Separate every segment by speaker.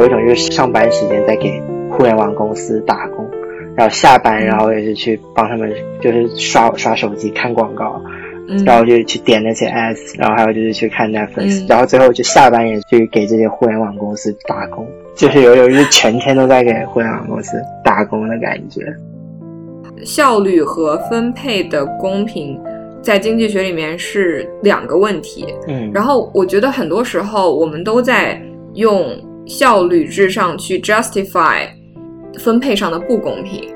Speaker 1: 有一种就是上班时间在给互联网公司打工，然后下班然后也是去帮他们就是刷刷手机看广告。然后就去点那些 ads，然后还有就是去看 Netflix，然后最后就下班也去给这些互联网公司打工，就是有有一全天都在给互联网公司打工的感觉。
Speaker 2: 效率和分配的公平，在经济学里面是两个问题。
Speaker 1: 嗯，
Speaker 2: 然后我觉得很多时候我们都在用效率至上去 justify 分配上的不公平。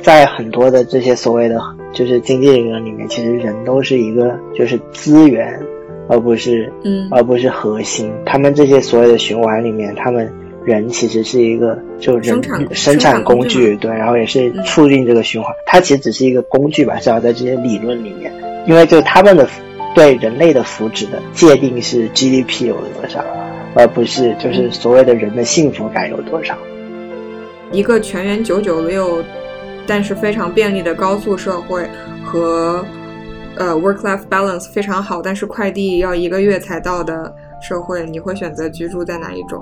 Speaker 1: 在很多的这些所谓的就是经济理论里面，其实人都是一个就是资源，而不是
Speaker 2: 嗯，
Speaker 1: 而不是核心。他们这些所有的循环里面，他们人其实是一个就是
Speaker 2: 生产
Speaker 1: 生
Speaker 2: 产
Speaker 1: 工具，对，然后也是促进这个循环。它其实只是一个工具吧，至少在这些理论里面，因为就他们的对人类的福祉的界定是 GDP 有多少，而不是就是所谓的人的幸福感有多少。
Speaker 2: 一个全员九九六。但是非常便利的高速社会和呃 work life balance 非常好，但是快递要一个月才到的社会，你会选择居住在哪一种？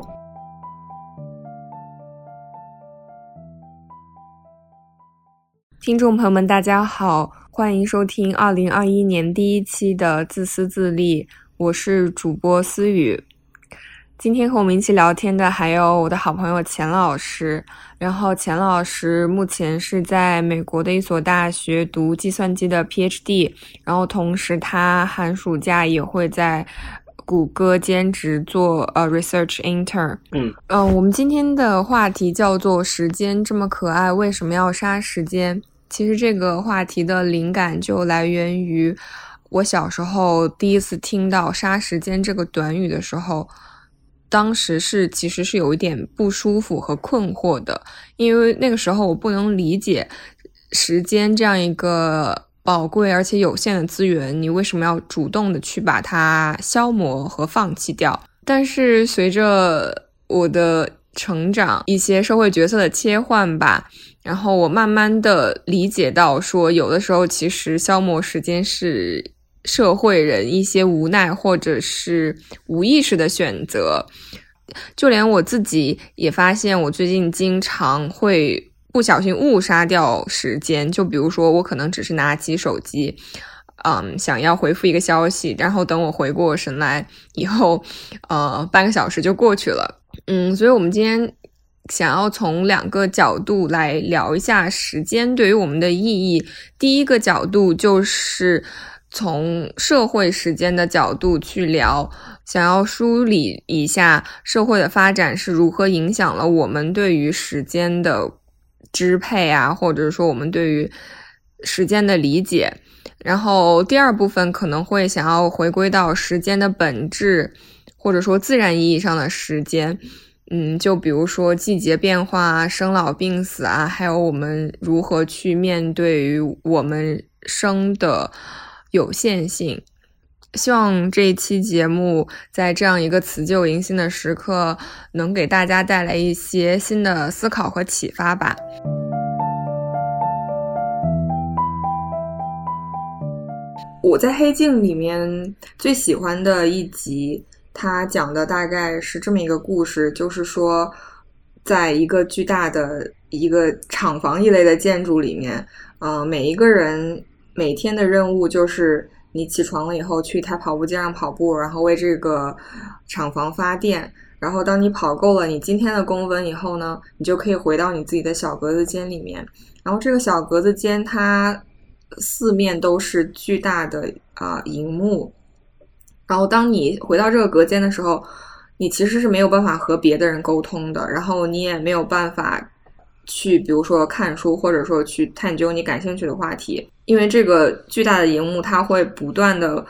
Speaker 2: 听众朋友们，大家好，欢迎收听二零二一年第一期的自私自利，我是主播思雨。今天和我们一起聊天的还有我的好朋友钱老师，然后钱老师目前是在美国的一所大学读计算机的 PhD，然后同时他寒暑假也会在谷歌兼职做呃 research intern。
Speaker 1: 嗯
Speaker 2: 嗯，我们今天的话题叫做“时间这么可爱，为什么要杀时间？”其实这个话题的灵感就来源于我小时候第一次听到“杀时间”这个短语的时候。当时是其实是有一点不舒服和困惑的，因为那个时候我不能理解时间这样一个宝贵而且有限的资源，你为什么要主动的去把它消磨和放弃掉？但是随着我的成长，一些社会角色的切换吧，然后我慢慢的理解到，说有的时候其实消磨时间是。社会人一些无奈或者是无意识的选择，就连我自己也发现，我最近经常会不小心误杀掉时间。就比如说，我可能只是拿起手机，嗯，想要回复一个消息，然后等我回过神来以后，呃，半个小时就过去了。嗯，所以我们今天想要从两个角度来聊一下时间对于我们的意义。第一个角度就是。从社会时间的角度去聊，想要梳理一下社会的发展是如何影响了我们对于时间的支配啊，或者说我们对于时间的理解。然后第二部分可能会想要回归到时间的本质，或者说自然意义上的时间。嗯，就比如说季节变化、生老病死啊，还有我们如何去面对于我们生的。有限性，希望这一期节目在这样一个辞旧迎新的时刻，能给大家带来一些新的思考和启发吧。我在《黑镜》里面最喜欢的一集，它讲的大概是这么一个故事，就是说，在一个巨大的一个厂房一类的建筑里面，嗯，每一个人。每天的任务就是你起床了以后去他跑步机上跑步，然后为这个厂房发电。然后当你跑够了你今天的公分以后呢，你就可以回到你自己的小格子间里面。然后这个小格子间它四面都是巨大的啊荧幕。然后当你回到这个隔间的时候，你其实是没有办法和别的人沟通的，然后你也没有办法。去，比如说看书，或者说去探究你感兴趣的话题，因为这个巨大的荧幕，它会不断的，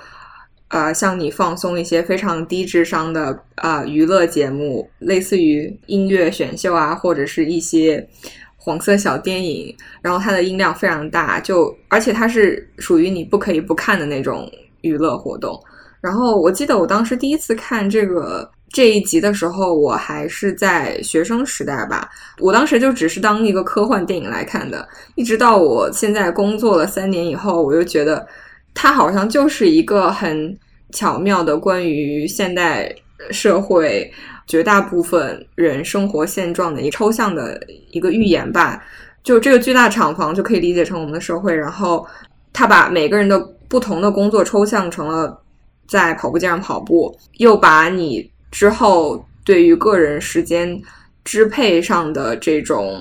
Speaker 2: 呃，向你放送一些非常低智商的啊娱乐节目，类似于音乐选秀啊，或者是一些黄色小电影，然后它的音量非常大，就而且它是属于你不可以不看的那种娱乐活动。然后我记得我当时第一次看这个。这一集的时候，我还是在学生时代吧。我当时就只是当一个科幻电影来看的，一直到我现在工作了三年以后，我又觉得它好像就是一个很巧妙的关于现代社会绝大部分人生活现状的一个抽象的一个预言吧。就这个巨大厂房就可以理解成我们的社会，然后他把每个人的不同的工作抽象成了在跑步机上跑步，又把你之后对于个人时间支配上的这种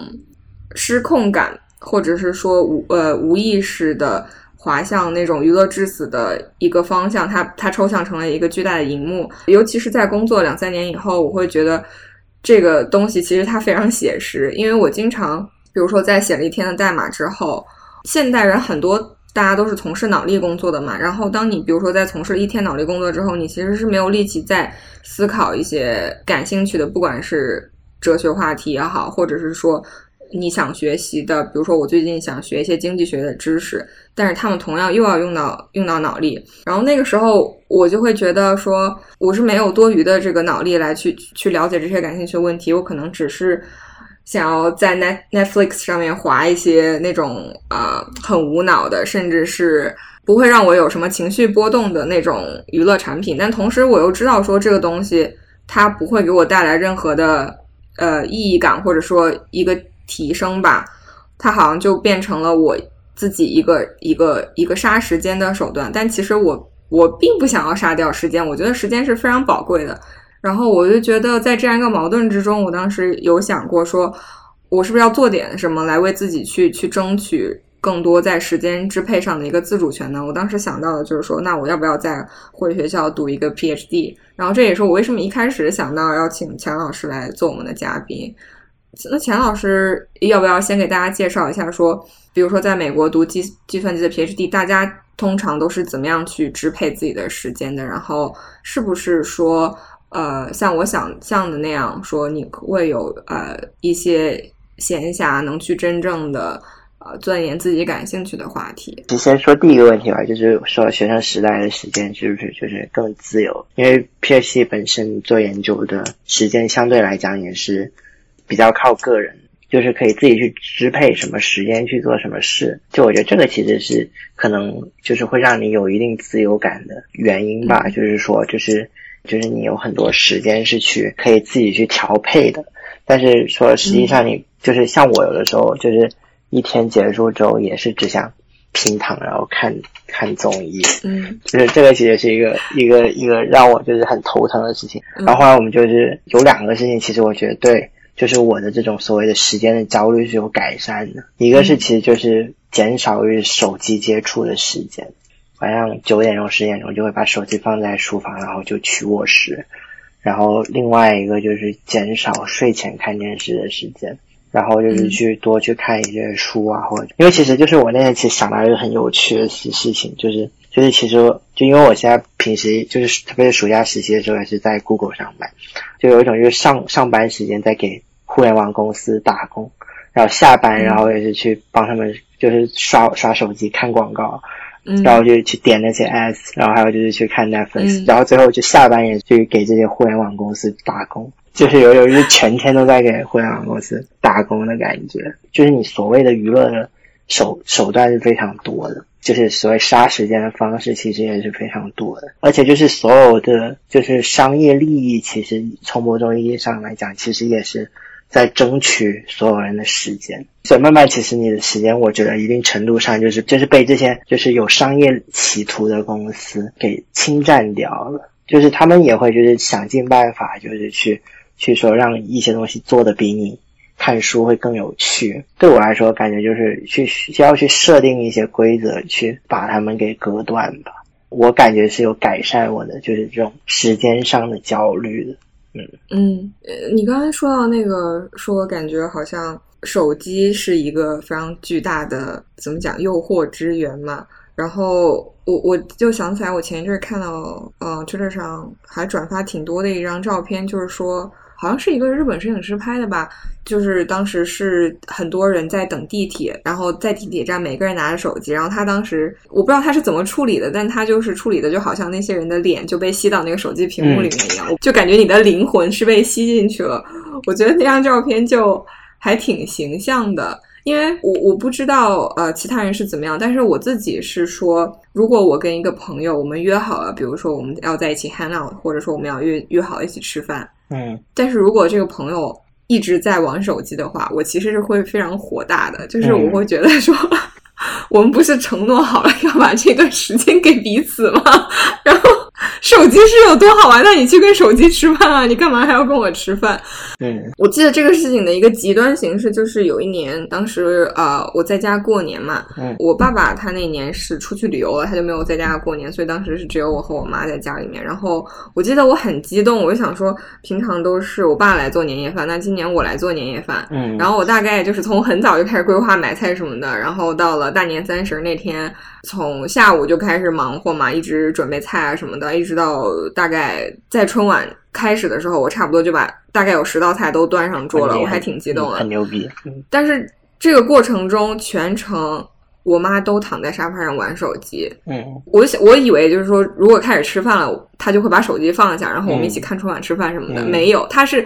Speaker 2: 失控感，或者是说无呃无意识的。滑向那种娱乐至死的一个方向，它它抽象成了一个巨大的荧幕。尤其是在工作两三年以后，我会觉得这个东西其实它非常写实。因为我经常，比如说在写了一天的代码之后，现代人很多大家都是从事脑力工作的嘛。然后当你比如说在从事了一天脑力工作之后，你其实是没有力气再思考一些感兴趣的，不管是哲学话题也好，或者是说。你想学习的，比如说我最近想学一些经济学的知识，但是他们同样又要用到用到脑力，然后那个时候我就会觉得说，我是没有多余的这个脑力来去去了解这些感兴趣的问题，我可能只是想要在 Net Netflix 上面划一些那种呃很无脑的，甚至是不会让我有什么情绪波动的那种娱乐产品，但同时我又知道说这个东西它不会给我带来任何的呃意义感，或者说一个。提升吧，它好像就变成了我自己一个一个一个杀时间的手段。但其实我我并不想要杀掉时间，我觉得时间是非常宝贵的。然后我就觉得在这样一个矛盾之中，我当时有想过，说我是不是要做点什么来为自己去去争取更多在时间支配上的一个自主权呢？我当时想到的就是说，那我要不要再回学校读一个 PhD？然后这也是我为什么一开始想到要请钱老师来做我们的嘉宾。那钱老师要不要先给大家介绍一下？说，比如说，在美国读计计算机的 PhD，大家通常都是怎么样去支配自己的时间的？然后，是不是说，呃，像我想象的那样，说你会有呃一些闲暇，能去真正的呃钻研自己感兴趣的话题？
Speaker 1: 先说第一个问题吧，就是说学生时代的时间是不是就是更自由？因为 PhD 本身做研究的时间相对来讲也是。比较靠个人，就是可以自己去支配什么时间去做什么事。就我觉得这个其实是可能就是会让你有一定自由感的原因吧。就是说，就是就是你有很多时间是去可以自己去调配的。但是说实际上，你就是像我有的时候就是一天结束之后也是只想平躺然后看看综艺。
Speaker 2: 嗯，
Speaker 1: 就是这个其实是一个一个一个让我就是很头疼的事情。然后后来我们就是有两个事情，其实我觉得对。就是我的这种所谓的时间的焦虑是有改善的，一个是其实就是减少与手机接触的时间，晚上九点钟十点钟就会把手机放在书房，然后就去卧室，然后另外一个就是减少睡前看电视的时间，然后就是去多去看一些书啊，或者因为其实就是我那天其实想到一个很有趣的事事情，就是就是其实就因为我现在平时就是特别是暑假实习的时候也是在 Google 上班，就有一种就是上上班时间在给。互联网公司打工，然后下班，然后也是去帮他们，就是刷刷手机、看广告，然后就去点那些 ads，然后还有就是去看 Netflix，然后最后就下班也去给这些互联网公司打工，就是有有一全天都在给互联网公司打工的感觉。就是你所谓的娱乐的手手段是非常多的，就是所谓杀时间的方式其实也是非常多的，而且就是所有的就是商业利益，其实从某种意义上来讲，其实也是。在争取所有人的时间，所以慢慢其实你的时间，我觉得一定程度上就是就是被这些就是有商业企图的公司给侵占掉了，就是他们也会就是想尽办法，就是去去说让一些东西做的比你看书会更有趣。对我来说，感觉就是去需要去设定一些规则，去把他们给隔断吧。我感觉是有改善我的就是这种时间上的焦虑的。
Speaker 2: 嗯，你刚才说到那个，说感觉好像手机是一个非常巨大的，怎么讲，诱惑之源嘛。然后我我就想起来，我前一阵看到，呃，Twitter 上还转发挺多的一张照片，就是说。好像是一个日本摄影师拍的吧，就是当时是很多人在等地铁，然后在地铁站每个人拿着手机，然后他当时我不知道他是怎么处理的，但他就是处理的就好像那些人的脸就被吸到那个手机屏幕里面一样，就感觉你的灵魂是被吸进去了。我觉得那张照片就还挺形象的。因为我我不知道呃其他人是怎么样，但是我自己是说，如果我跟一个朋友我们约好了，比如说我们要在一起 hang out，或者说我们要约约好一起吃饭，
Speaker 1: 嗯，
Speaker 2: 但是如果这个朋友一直在玩手机的话，我其实是会非常火大的，就是我会觉得说，我们不是承诺好了要把这段时间给彼此吗？然后。手机是有多好玩？那你去跟手机吃饭啊？你干嘛还要跟我吃饭？
Speaker 1: 嗯，
Speaker 2: 我记得这个事情的一个极端形式，就是有一年，当时啊，我在家过年嘛，
Speaker 1: 嗯，
Speaker 2: 我爸爸他那年是出去旅游了，他就没有在家过年，所以当时是只有我和我妈在家里面。然后我记得我很激动，我就想说，平常都是我爸来做年夜饭，那今年我来做年夜饭。
Speaker 1: 嗯，
Speaker 2: 然后我大概就是从很早就开始规划买菜什么的，然后到了大年三十那天，从下午就开始忙活嘛，一直准备菜啊什么的，一直到大概在春晚开始的时候，我差不多就把大概有十道菜都端上桌了，我还挺激动的，
Speaker 1: 很牛逼。嗯，
Speaker 2: 但是这个过程中，全程我妈都躺在沙发上玩手机。
Speaker 1: 嗯，
Speaker 2: 我想我以为就是说，如果开始吃饭了，她就会把手机放下，然后我们一起看春晚吃饭什么的。没有，她是。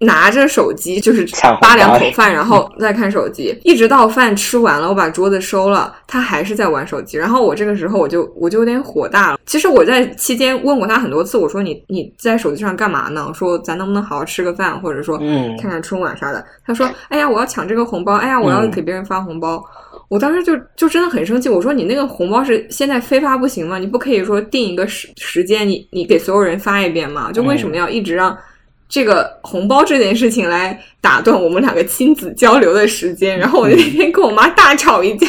Speaker 2: 拿着手机就是扒两口饭，然后再看手机，一直到饭吃完了，我把桌子收了，他还是在玩手机。然后我这个时候我就我就有点火大了。其实我在期间问过他很多次，我说你你在手机上干嘛呢？说咱能不能好好吃个饭，或者说看看春晚啥的。他说：“哎呀，我要抢这个红包，哎呀，我要给别人发红包。”我当时就就真的很生气，我说：“你那个红包是现在非发不行吗？你不可以说定一个时时间，你你给所有人发一遍吗？就为什么要一直让？”这个红包这件事情来打断我们两个亲子交流的时间，然后我那天跟我妈大吵一架，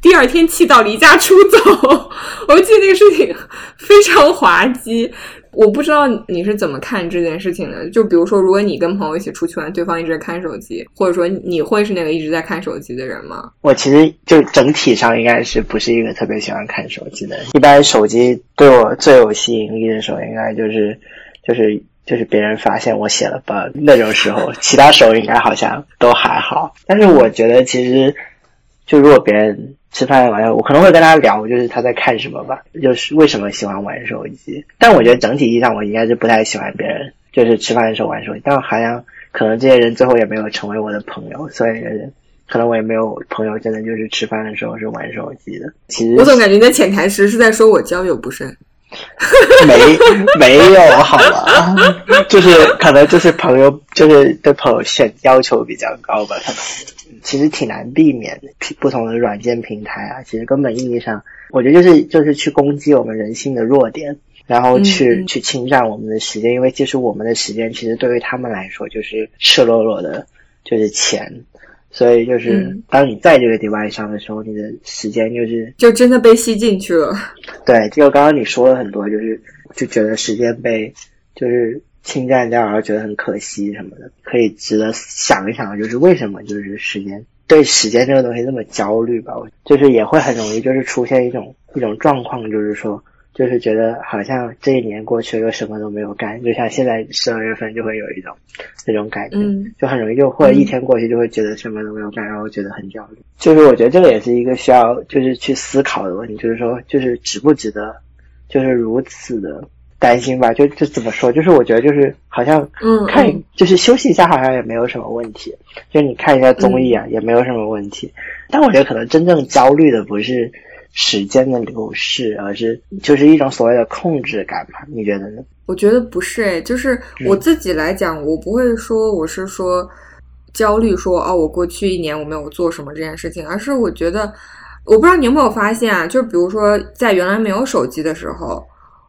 Speaker 2: 第二天气到离家出走。我记得那个事情非常滑稽，我不知道你是怎么看这件事情的。就比如说，如果你跟朋友一起出去玩，对方一直在看手机，或者说你会是那个一直在看手机的人吗？
Speaker 1: 我其实就整体上应该是不是一个特别喜欢看手机的人。一般手机对我最有吸引力的时候，应该就是就是。就是别人发现我写了吧那种时候，其他时候应该好像都还好。但是我觉得其实，就如果别人吃饭玩，我可能会跟他聊，就是他在看什么吧，就是为什么喜欢玩手机。但我觉得整体意义上，我应该是不太喜欢别人就是吃饭的时候玩手机。但好像可能这些人最后也没有成为我的朋友，所以可能我也没有朋友真的就是吃饭的时候是玩手机的。其实
Speaker 2: 我总感觉你的潜台词是在说我交友不慎。
Speaker 1: 没没有好吗？就是可能就是朋友，就是对朋友选要求比较高吧。可能其实挺难避免的。不同的软件平台啊，其实根本意义上，我觉得就是就是去攻击我们人性的弱点，然后去去侵占我们的时间。因为其实我们的时间，其实对于他们来说就是赤裸裸的，就是钱。所以就是，当你在这个 device 上的时候，你的时间就是
Speaker 2: 就真的被吸进去了。
Speaker 1: 对，就刚刚你说了很多，就是就觉得时间被就是侵占掉，然后觉得很可惜什么的，可以值得想一想，就是为什么就是时间对时间这个东西那么焦虑吧？就是也会很容易就是出现一种一种状况，就是说。就是觉得好像这一年过去了，又什么都没有干，就像现在十二月份就会有一种那种感觉，就很容易就或者一天过去就会觉得什么都没有干，然后觉得很焦虑。就是我觉得这个也是一个需要就是去思考的问题，就是说就是值不值得，就是如此的担心吧？就就怎么说？就是我觉得就是好像看就是休息一下好像也没有什么问题，就你看一下综艺啊也没有什么问题。但我觉得可能真正焦虑的不是。时间的流逝，而是就是一种所谓的控制感吧？你觉得呢？
Speaker 2: 我觉得不是诶，就是我自己来讲，我不会说我是说焦虑，说哦，我过去一年我没有做什么这件事情，而是我觉得，我不知道你有没有发现啊？就比如说在原来没有手机的时候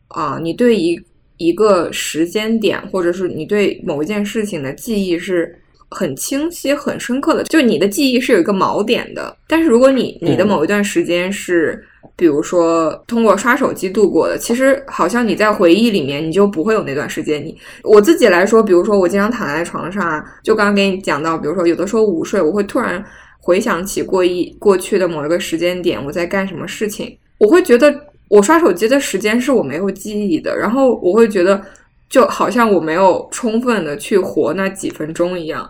Speaker 2: 啊，你对一一个时间点，或者是你对某一件事情的记忆是。很清晰、很深刻的，就你的记忆是有一个锚点的。但是如果你你的某一段时间是，比如说通过刷手机度过的，其实好像你在回忆里面，你就不会有那段时间。你我自己来说，比如说我经常躺在床上啊，就刚刚给你讲到，比如说有的时候午睡，我会突然回想起过一过去的某一个时间点，我在干什么事情，我会觉得我刷手机的时间是我没有记忆的，然后我会觉得就好像我没有充分的去活那几分钟一样。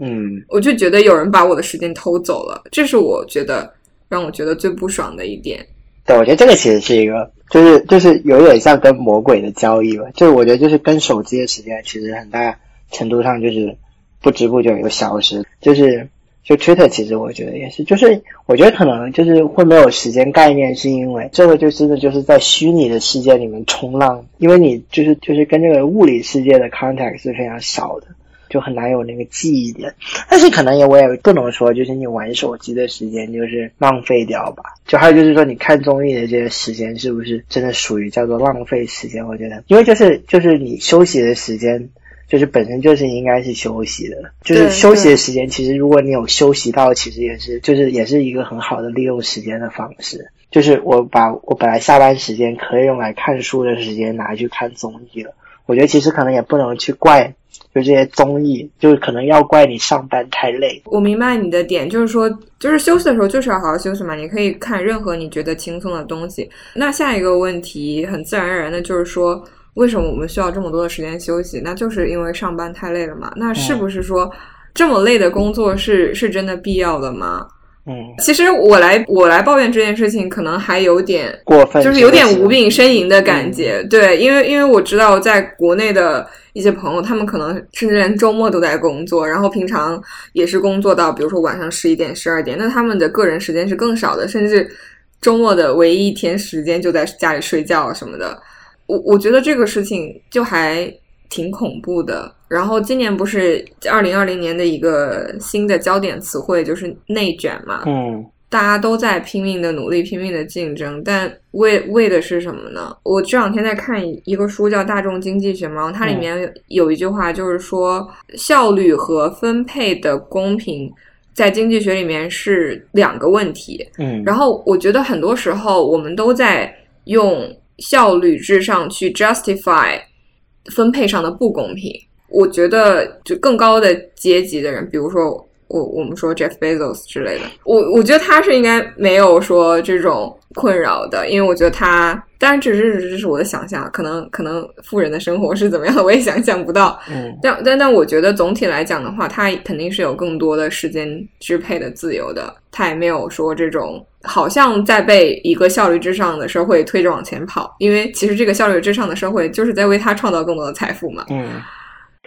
Speaker 1: 嗯，
Speaker 2: 我就觉得有人把我的时间偷走了，这是我觉得让我觉得最不爽的一点。
Speaker 1: 对，我觉得这个其实是一个，就是就是有点像跟魔鬼的交易吧。就是我觉得就是跟手机的时间，其实很大程度上就是不知不觉有消失。就是就 Twitter 其实我觉得也是，就是我觉得可能就是会没有时间概念，是因为这个就真的就是在虚拟的世界里面冲浪，因为你就是就是跟这个物理世界的 contact 是非常少的，就很难有那个记忆点。但是可能也我也不能说就是你玩手机的时间就是浪费掉吧。就还有就是说你看综艺的这些时间是不是真的属于叫做浪费时间？我觉得，因为就是就是你休息的时间。就是本身就是应该是休息的，就是休息的时间。其实如果你有休息到，其实也是就是也是一个很好的利用时间的方式。就是我把我本来下班时间可以用来看书的时间拿去看综艺了。我觉得其实可能也不能去怪就这些综艺，就是可能要怪你上班太累。
Speaker 2: 我明白你的点，就是说就是休息的时候就是要好好休息嘛。你可以看任何你觉得轻松的东西。那下一个问题很自然而然的就是说。为什么我们需要这么多的时间休息？那就是因为上班太累了嘛。那是不是说这么累的工作是是真的必要的吗？
Speaker 1: 嗯，
Speaker 2: 其实我来我来抱怨这件事情，可能还有点
Speaker 1: 过分，
Speaker 2: 就是有点无病呻吟的感觉。对，因为因为我知道在国内的一些朋友，他们可能甚至连周末都在工作，然后平常也是工作到比如说晚上十一点、十二点，那他们的个人时间是更少的，甚至周末的唯一一天时间就在家里睡觉什么的。我我觉得这个事情就还挺恐怖的。然后今年不是二零二零年的一个新的焦点词汇就是内卷嘛？
Speaker 1: 嗯，
Speaker 2: 大家都在拼命的努力，拼命的竞争，但为为的是什么呢？我这两天在看一个书叫《大众经济学》嘛，它里面有一句话就是说，效率和分配的公平在经济学里面是两个问题。
Speaker 1: 嗯，
Speaker 2: 然后我觉得很多时候我们都在用。效率至上去 justify 分配上的不公平，我觉得就更高的阶级的人，比如说我我们说 Jeff Bezos 之类的，我我觉得他是应该没有说这种困扰的，因为我觉得他。当然，只是这是我的想象，可能可能富人的生活是怎么样的，我也想象不到。
Speaker 1: 嗯，
Speaker 2: 但但但我觉得总体来讲的话，他肯定是有更多的时间支配的自由的，他也没有说这种好像在被一个效率至上的社会推着往前跑，因为其实这个效率至上的社会就是在为他创造更多的财富嘛。
Speaker 1: 嗯。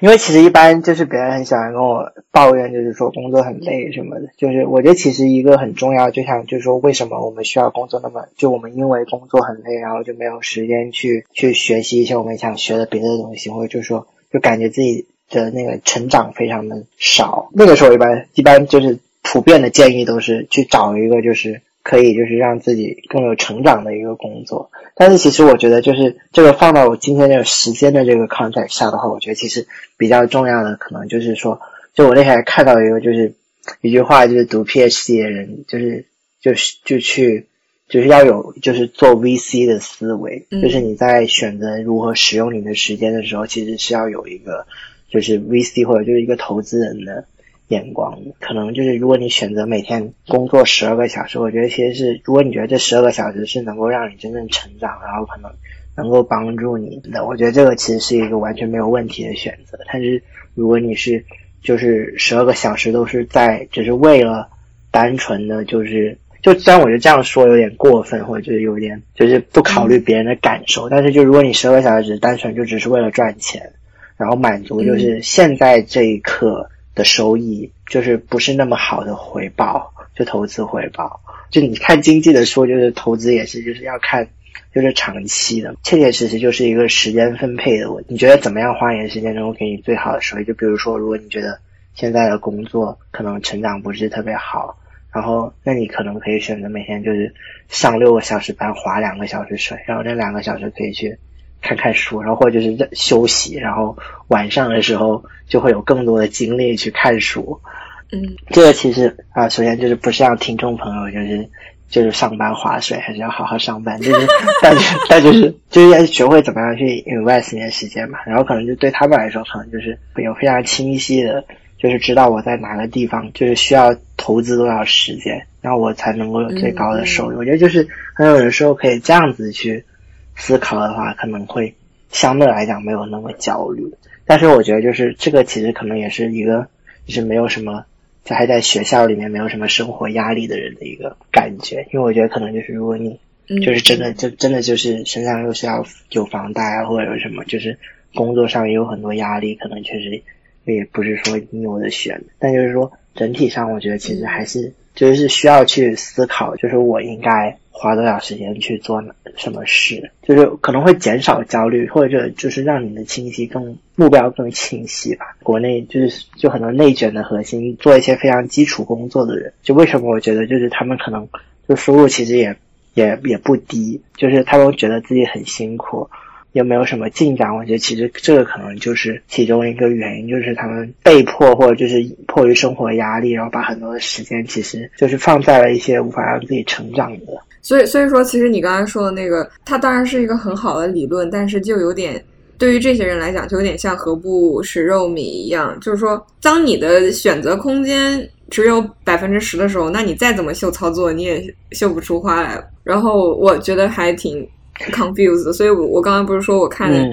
Speaker 1: 因为其实一般就是别人很喜欢跟我抱怨，就是说工作很累什么的。就是我觉得其实一个很重要，就像就是说为什么我们需要工作那么，就我们因为工作很累，然后就没有时间去去学习一些我们想学的别的东西，或者就是说就感觉自己的那个成长非常的少。那个时候一般一般就是普遍的建议都是去找一个就是。可以就是让自己更有成长的一个工作，但是其实我觉得就是这个放到我今天这个时间的这个 context 下的话，我觉得其实比较重要的可能就是说，就我那天看到一个就是一句话，就是读 PhD 的人就是就是就去就是要有就是做 VC 的思维，就是你在选择如何使用你的时间的时候，其实是要有一个就是 VC 或者就是一个投资人的。眼光可能就是，如果你选择每天工作十二个小时，我觉得其实是，如果你觉得这十二个小时是能够让你真正成长，然后可能能够帮助你的，我觉得这个其实是一个完全没有问题的选择。但是如果你是就是十二个小时都是在只是为了单纯的就是，就虽然我觉得这样说有点过分，或者就是有点就是不考虑别人的感受，但是就如果你十二个小时单纯就只是为了赚钱，然后满足就是现在这一刻。的收益就是不是那么好的回报，就投资回报。就你看经济的书，就是投资也是，就是要看，就是长期的，切切实实就是一个时间分配的问题。你觉得怎么样花你的时间能够给你最好的收益？就比如说，如果你觉得现在的工作可能成长不是特别好，然后那你可能可以选择每天就是上六个小时班，划两个小时水，然后这两个小时可以去。看看书，然后或者是休息，然后晚上的时候就会有更多的精力去看书。
Speaker 2: 嗯，
Speaker 1: 这个其实啊，首先就是不是让听众朋友就是就是上班划水，还是要好好上班。就是 但是但就是就是要学会怎么样去 invest 你的时间嘛。然后可能就对他们来说，可能就是有非常清晰的，就是知道我在哪个地方就是需要投资多少时间，然后我才能够有最高的收益。我觉得就是很有的时候可以这样子去。思考的话，可能会相对来讲没有那么焦虑，但是我觉得就是这个其实可能也是一个就是没有什么在还在学校里面没有什么生活压力的人的一个感觉，因为我觉得可能就是如果你就是真的就真的就是身上又是要有房贷啊或者有什么就是工作上也有很多压力，可能确实也不是说你有的选。但就是说整体上，我觉得其实还是就是需要去思考，就是我应该花多少时间去做什么事，就是可能会减少焦虑，或者就是让你的清晰更目标更清晰吧。国内就是就很多内卷的核心，做一些非常基础工作的人，就为什么我觉得就是他们可能就收入其实也也也不低，就是他们觉得自己很辛苦。又没有什么进展，我觉得其实这个可能就是其中一个原因，就是他们被迫或者就是迫于生活压力，然后把很多的时间其实就是放在了一些无法让自己成长的。
Speaker 2: 所以，所以说，其实你刚才说的那个，它当然是一个很好的理论，但是就有点对于这些人来讲，就有点像何不食肉糜一样，就是说，当你的选择空间只有百分之十的时候，那你再怎么秀操作，你也秀不出花来。然后我觉得还挺。confused，所以我我刚刚不是说我看的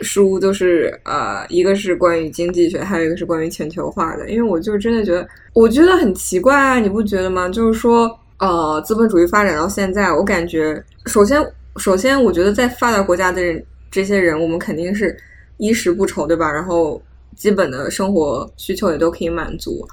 Speaker 2: 书都是呃，一个是关于经济学，还有一个是关于全球化的，因为我就真的觉得，我觉得很奇怪啊，你不觉得吗？就是说，呃，资本主义发展到现在，我感觉，首先，首先，我觉得在发达国家的人，这些人，我们肯定是衣食不愁，对吧？然后基本的生活需求也都可以满足。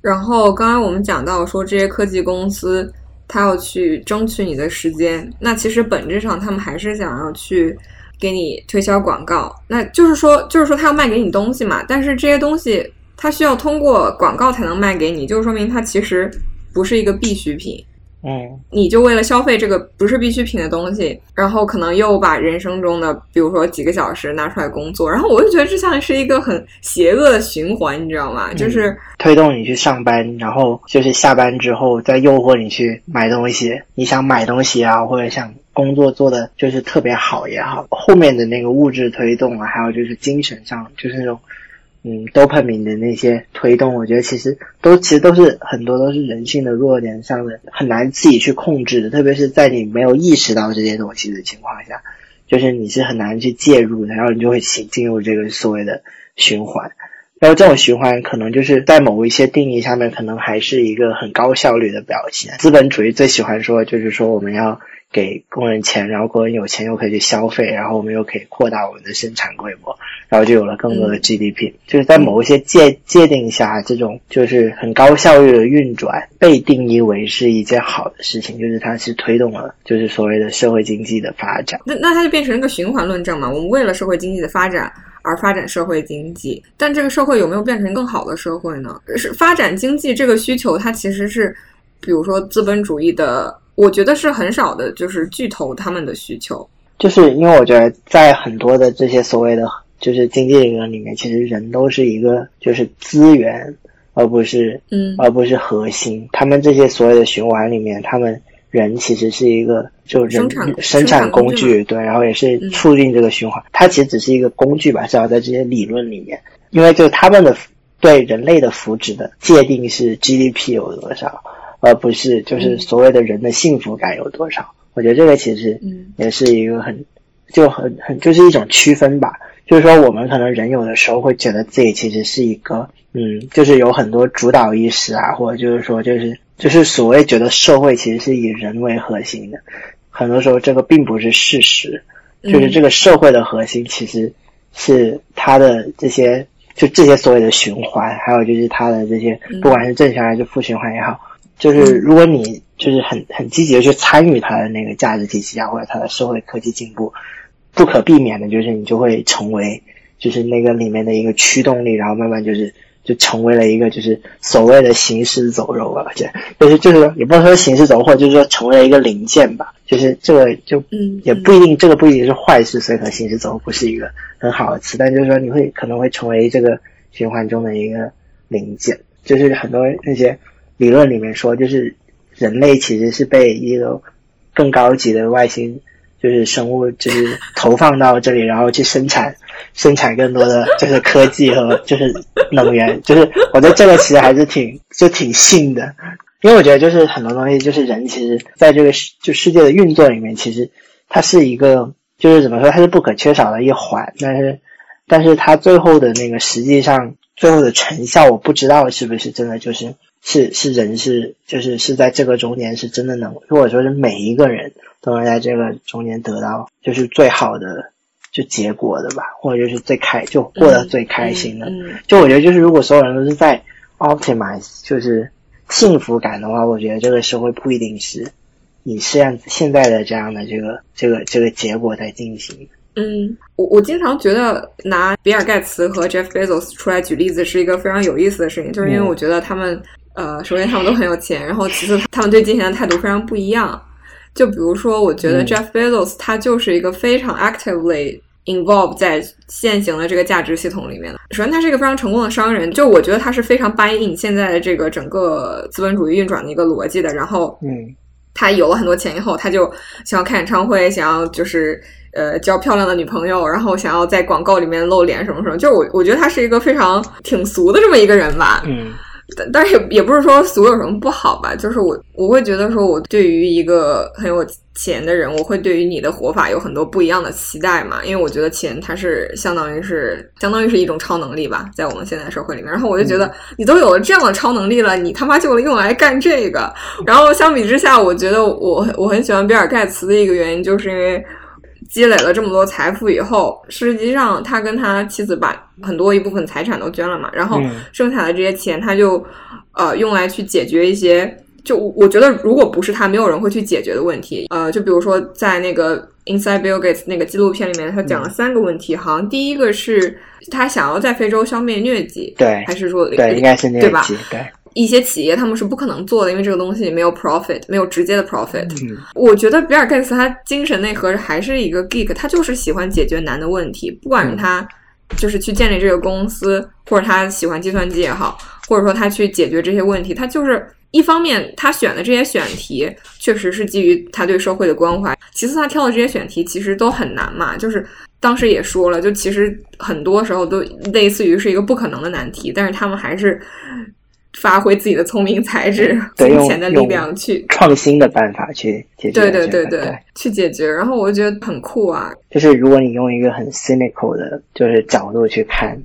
Speaker 2: 然后刚刚我们讲到说这些科技公司。他要去争取你的时间，那其实本质上他们还是想要去给你推销广告，那就是说，就是说他要卖给你东西嘛。但是这些东西他需要通过广告才能卖给你，就是说明他其实不是一个必需品。
Speaker 1: 嗯，
Speaker 2: 你就为了消费这个不是必需品的东西，然后可能又把人生中的，比如说几个小时拿出来工作，然后我就觉得这像是一个很邪恶的循环，你知道吗？就是
Speaker 1: 推动你去上班，然后就是下班之后再诱惑你去买东西。你想买东西啊，或者想工作做的就是特别好也好，后面的那个物质推动啊，还有就是精神上，就是那种。嗯，多肽明的那些推动，我觉得其实都其实都是很多都是人性的弱点上的，很难自己去控制的。特别是在你没有意识到这些东西的情况下，就是你是很难去介入的，然后你就会进进入这个所谓的循环。然后这种循环可能就是在某一些定义下面，可能还是一个很高效率的表现。资本主义最喜欢说，就是说我们要。给工人钱，然后工人有钱又可以去消费，然后我们又可以扩大我们的生产规模，然后就有了更多的 GDP。就是在某一些界界定下，这种就是很高效率的运转被定义为是一件好的事情，就是它是推动了就是所谓的社会经济的发展。
Speaker 2: 那那它就变成一个循环论证嘛？我们为了社会经济的发展而发展社会经济，但这个社会有没有变成更好的社会呢？是发展经济这个需求，它其实是比如说资本主义的。我觉得是很少的，就是巨头他们的需求，
Speaker 1: 就是因为我觉得在很多的这些所谓的就是经济理论里面，其实人都是一个就是资源，而不是
Speaker 2: 嗯，
Speaker 1: 而不是核心。他们这些所谓的循环里面，他们人其实是一个就人
Speaker 2: 生产
Speaker 1: 生产工具，对，然后也是促进这个循环。它其实只是一个工具吧，至少在这些理论里面，因为就他们的对人类的福祉的界定是 GDP 有多少。而不是就是所谓的人的幸福感有多少？我觉得这个其实也是一个很就很很就是一种区分吧。就是说，我们可能人有的时候会觉得自己其实是一个嗯，就是有很多主导意识啊，或者就是说就是就是所谓觉得社会其实是以人为核心的。很多时候这个并不是事实，就是这个社会的核心其实是它的这些就这些所谓的循环，还有就是它的这些不管是正循环还是负循环也好。就是如果你就是很很积极的去参与它的那个价值体系啊，或者它的社会科技进步，不可避免的就是你就会成为就是那个里面的一个驱动力，然后慢慢就是就成为了一个就是所谓的行尸走肉了，这就是就是也不能说行尸走肉，就是说成为了一个零件吧。就是这个就
Speaker 2: 嗯
Speaker 1: 也不一定，这个不一定是坏事，所以可能行尸走肉不是一个很好的词，但就是说你会可能会成为这个循环中的一个零件，就是很多那些。理论里面说，就是人类其实是被一个更高级的外星就是生物就是投放到这里，然后去生产 生产更多的就 是科技和 就是能源。就是我觉得这个其实还是挺就挺信的，因为我觉得就是很多东西就是人其实在这个就世界的运作里面，其实它是一个就是怎么说它是不可缺少的一环，但是但是它最后的那个实际上最后的成效，我不知道是不是真的就是。是是人是就是是在这个中间是真的能，如果说是每一个人都能在这个中间得到就是最好的就结果的吧，或者就是最开就过得最开心的。
Speaker 2: 嗯
Speaker 1: 就我觉得就是如果所有人都是在 optimize 就是幸福感的话，我觉得这个社会不一定是以现现在的这样的这个这个这个结果在进行。
Speaker 2: 嗯，我我经常觉得拿比尔盖茨和 Jeff Bezos 出来举例子是一个非常有意思的事情，就是因为
Speaker 1: 嗯
Speaker 2: 我觉得他们呃，首先他们都很有钱，然后其次他们对金钱的态度非常不一样。就比如说，我觉得
Speaker 1: 嗯
Speaker 2: Jeff Bezos 他就是一个非常 actively involved 在现行的这个价值系统里面的。首先，他是一个非常成功的商人，就我觉得他是非常 buy in 现在的这个整个资本主义运转的一个逻辑的。然后，
Speaker 1: 嗯
Speaker 2: 他有了很多钱以后，他就想要开演唱会，想要就是呃交漂亮的女朋友，然后想要在广告里面露脸什么什么。就我我觉得他是一个非常挺俗的这么一个人吧。
Speaker 1: 嗯
Speaker 2: 但但是也也不是说俗有什么不好吧，就是我我会觉得说，我对于一个很有钱的人，我会对于你的活法有很多不一样的期待嘛，因为我觉得钱它是相当于是相当于是一种超能力吧，在我们现在社会里面，然后我就觉得你都有了这样的超能力了，你他妈就用来干这个，然后相比之下，我觉得我我很喜欢比尔盖茨的一个原因，就是因为。积累了这么多财富以后，实际上他跟他妻子把很多一部分财产都捐了嘛，然后
Speaker 1: 嗯
Speaker 2: 剩下的这些钱他就呃用来去解决一些，就我我觉得如果不是他，没有人会去解决的问题。呃，就比如说在那个 Inside Bill Gates 那个纪录片里面，他讲了三个问题，好像第一个是他想要在非洲消灭疟疾，
Speaker 1: 对
Speaker 2: 还是说
Speaker 1: 对，应该是那
Speaker 2: 对吧
Speaker 1: 对。
Speaker 2: 一些企业他们是不可能做的，因为这个东西没有 profit，没有直接的 profit。
Speaker 1: 嗯
Speaker 2: 我觉得比尔盖茨他精神内核还是一个 geek，他就是喜欢解决难的问题，不管是他就是去建立这个公司，或者他喜欢计算机也好，或者说他去解决这些问题，他就是一方面他选的这些选题确实是基于他对社会的关怀，其次他挑的这些选题其实都很难嘛，就是当时也说了，就其实很多时候都类似于是一个不可能的难题，但是他们还是。发挥自己的聪明才智、
Speaker 1: 对
Speaker 2: 金钱的力量去
Speaker 1: 创新的办法去解决
Speaker 2: 对
Speaker 1: 这个。
Speaker 2: 对对对，去解决。然后我就觉得很酷啊，
Speaker 1: 就是如果你用一个很 cynical 的，就是角度去看，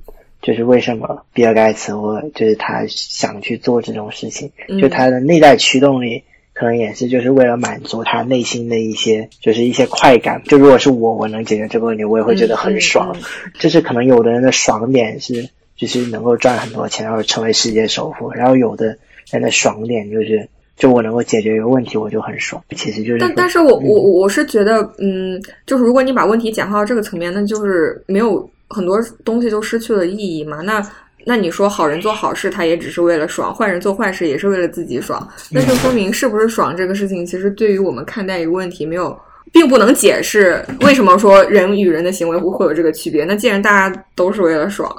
Speaker 1: 就是为什么比尔盖茨或就是他想去做这种事情，
Speaker 2: 嗯
Speaker 1: 就他的内在驱动力。可能也是就是为了满足他内心的一些，就是一些快感。就如果是我，我能解决这个问题，我也会觉得很爽。就是可能有的人的爽点是，就是能够赚很多钱，然后成为世界首富；然后有的人的爽点就是，就我能够解决一个问题，我就很爽。其实就是，
Speaker 2: 但但是我
Speaker 1: 嗯
Speaker 2: 我我是觉得，嗯，就是如果你把问题简化到这个层面，那就是没有很多东西就失去了意义嘛。那那你说好人做好事，他也只是为了爽；坏人做坏事也是为了自己爽。那就说明是不是爽这个事情，其实对于我们看待一个问题没有。并不能解释为什么说人与人的行为会会有这个区别。那既然大家都是为了爽，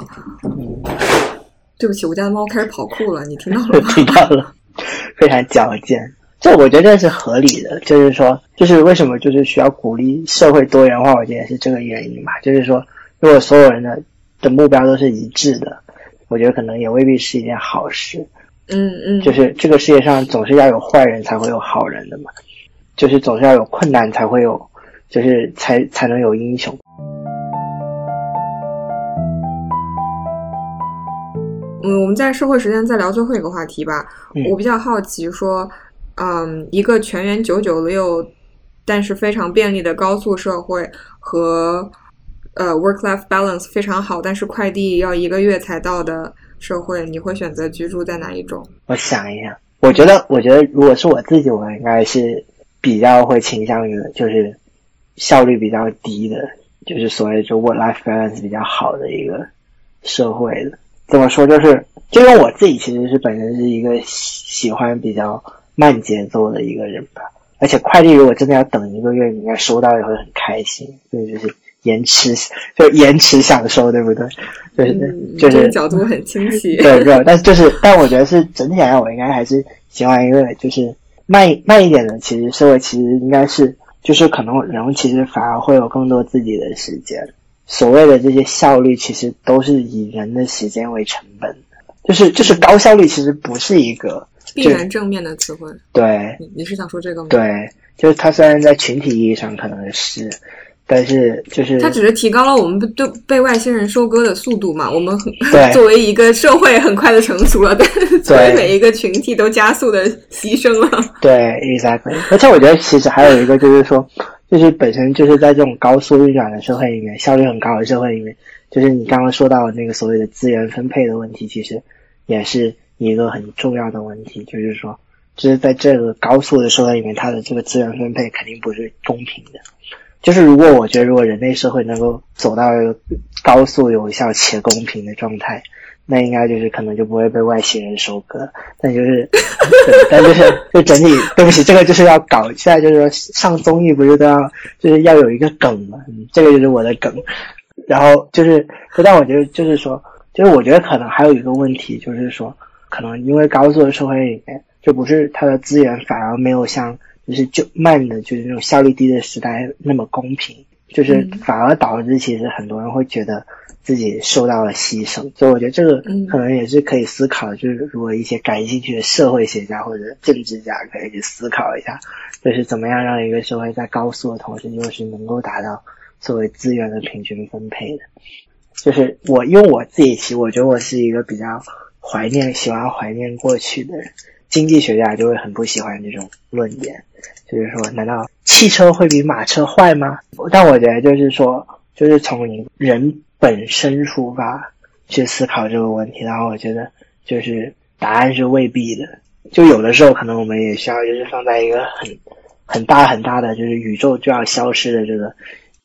Speaker 2: 对不起，我家的猫开始跑酷了，你听到了吗？
Speaker 1: 听到了，非常矫健。这我觉得这是合理的，就是说，就是为什么就是需要鼓励社会多元化，我觉得也是这个原因吧。就是说，如果所有人的的目标都是一致的，我觉得可能也未必是一件好事。
Speaker 2: 嗯嗯，
Speaker 1: 就是这个世界上总是要有坏人才会有好人的嘛，就是总是要有困难才会有，就是才才能有英雄。
Speaker 2: 嗯，我们在社会时间再聊最后一个话题吧。
Speaker 1: 嗯
Speaker 2: 我比较好奇说，嗯，一个全员九九六，但是非常便利的高速社会和呃 work life balance 非常好，但是快递要一个月才到的社会，你会选择居住在哪一种？
Speaker 1: 我想一想，我觉得，我觉得如果是我自己，我应该是比较会倾向于就是效率比较低的，就是所谓就 work life balance 比较好的一个社会的。怎么说？就是就因为我自己其实是本身是一个喜喜欢比较慢节奏的一个人吧，而且快递如果真的要等一个月，你应该收到也会很开心，所以就是延迟，就延迟享受，对不对？就是、
Speaker 2: 嗯，
Speaker 1: 就是
Speaker 2: 角度很清晰。
Speaker 1: 对对，但是就是，但我觉得是整体来讲，我应该还是喜欢一个就是慢慢一点的。其实社会其实应该是，就是可能人其实反而会有更多自己的时间。所谓的这些效率，其实都是以人的时间为成本的。就是就是高效率，其实不是一个
Speaker 2: 必然正面的词汇，
Speaker 1: 对
Speaker 2: 你你是想说这个吗？，
Speaker 1: 对，就是它虽然在群体意义上可能是，但是就是
Speaker 2: 它只是提高了我们对被外星人收割的速度嘛。我们很 作为一个社会很快的成熟了，但是作为每一个群体都加速的牺牲了。
Speaker 1: 对，exactly。而且我觉得其实还有一个就是说，就是本身就是在这种高速运转的社会里面，效率很高的社会里面，就是你刚刚说到的那个所谓的资源分配的问题，其实也是一个很重要的问题。就是说，就是在这个高速的社会里面，它的这个资源分配肯定不是公平的。就是如果我觉得，如果人类社会能够走到一个高速、有效且公平的状态。那应该就是可能就不会被外星人收割，但就是，但就是就整体，对不起，这个就是要搞。现在就是说上综艺不是都要就是要有一个梗嘛，这个就是我的梗。然后就是，但我觉得就是说，就是我觉得可能还有一个问题，就是说，可能因为高速的社会里面，就不是它的资源反而没有像就是就慢的，就是那种效率低的时代那么公平，就是反而导致其实很多人会觉得。自己受到了牺牲，所以我觉得这个可能也是可以思考。就是如果一些感兴趣的社会学家或者政治家可以去思考一下，就是怎么样让一个社会在高速的同时，又是能够达到作为资源的平均分配的。就是我，因为我自己其实我觉得我是一个比较怀念、喜欢怀念过去的人。经济学家就会很不喜欢这种论点，就是说，难道汽车会比马车坏吗？但我觉得就是说，就是从人。本身出发去思考这个问题，然后我觉得就是答案是未必的。就有的时候可能我们也需要，就是放在一个很很大很大的就是宇宙就要消失的这个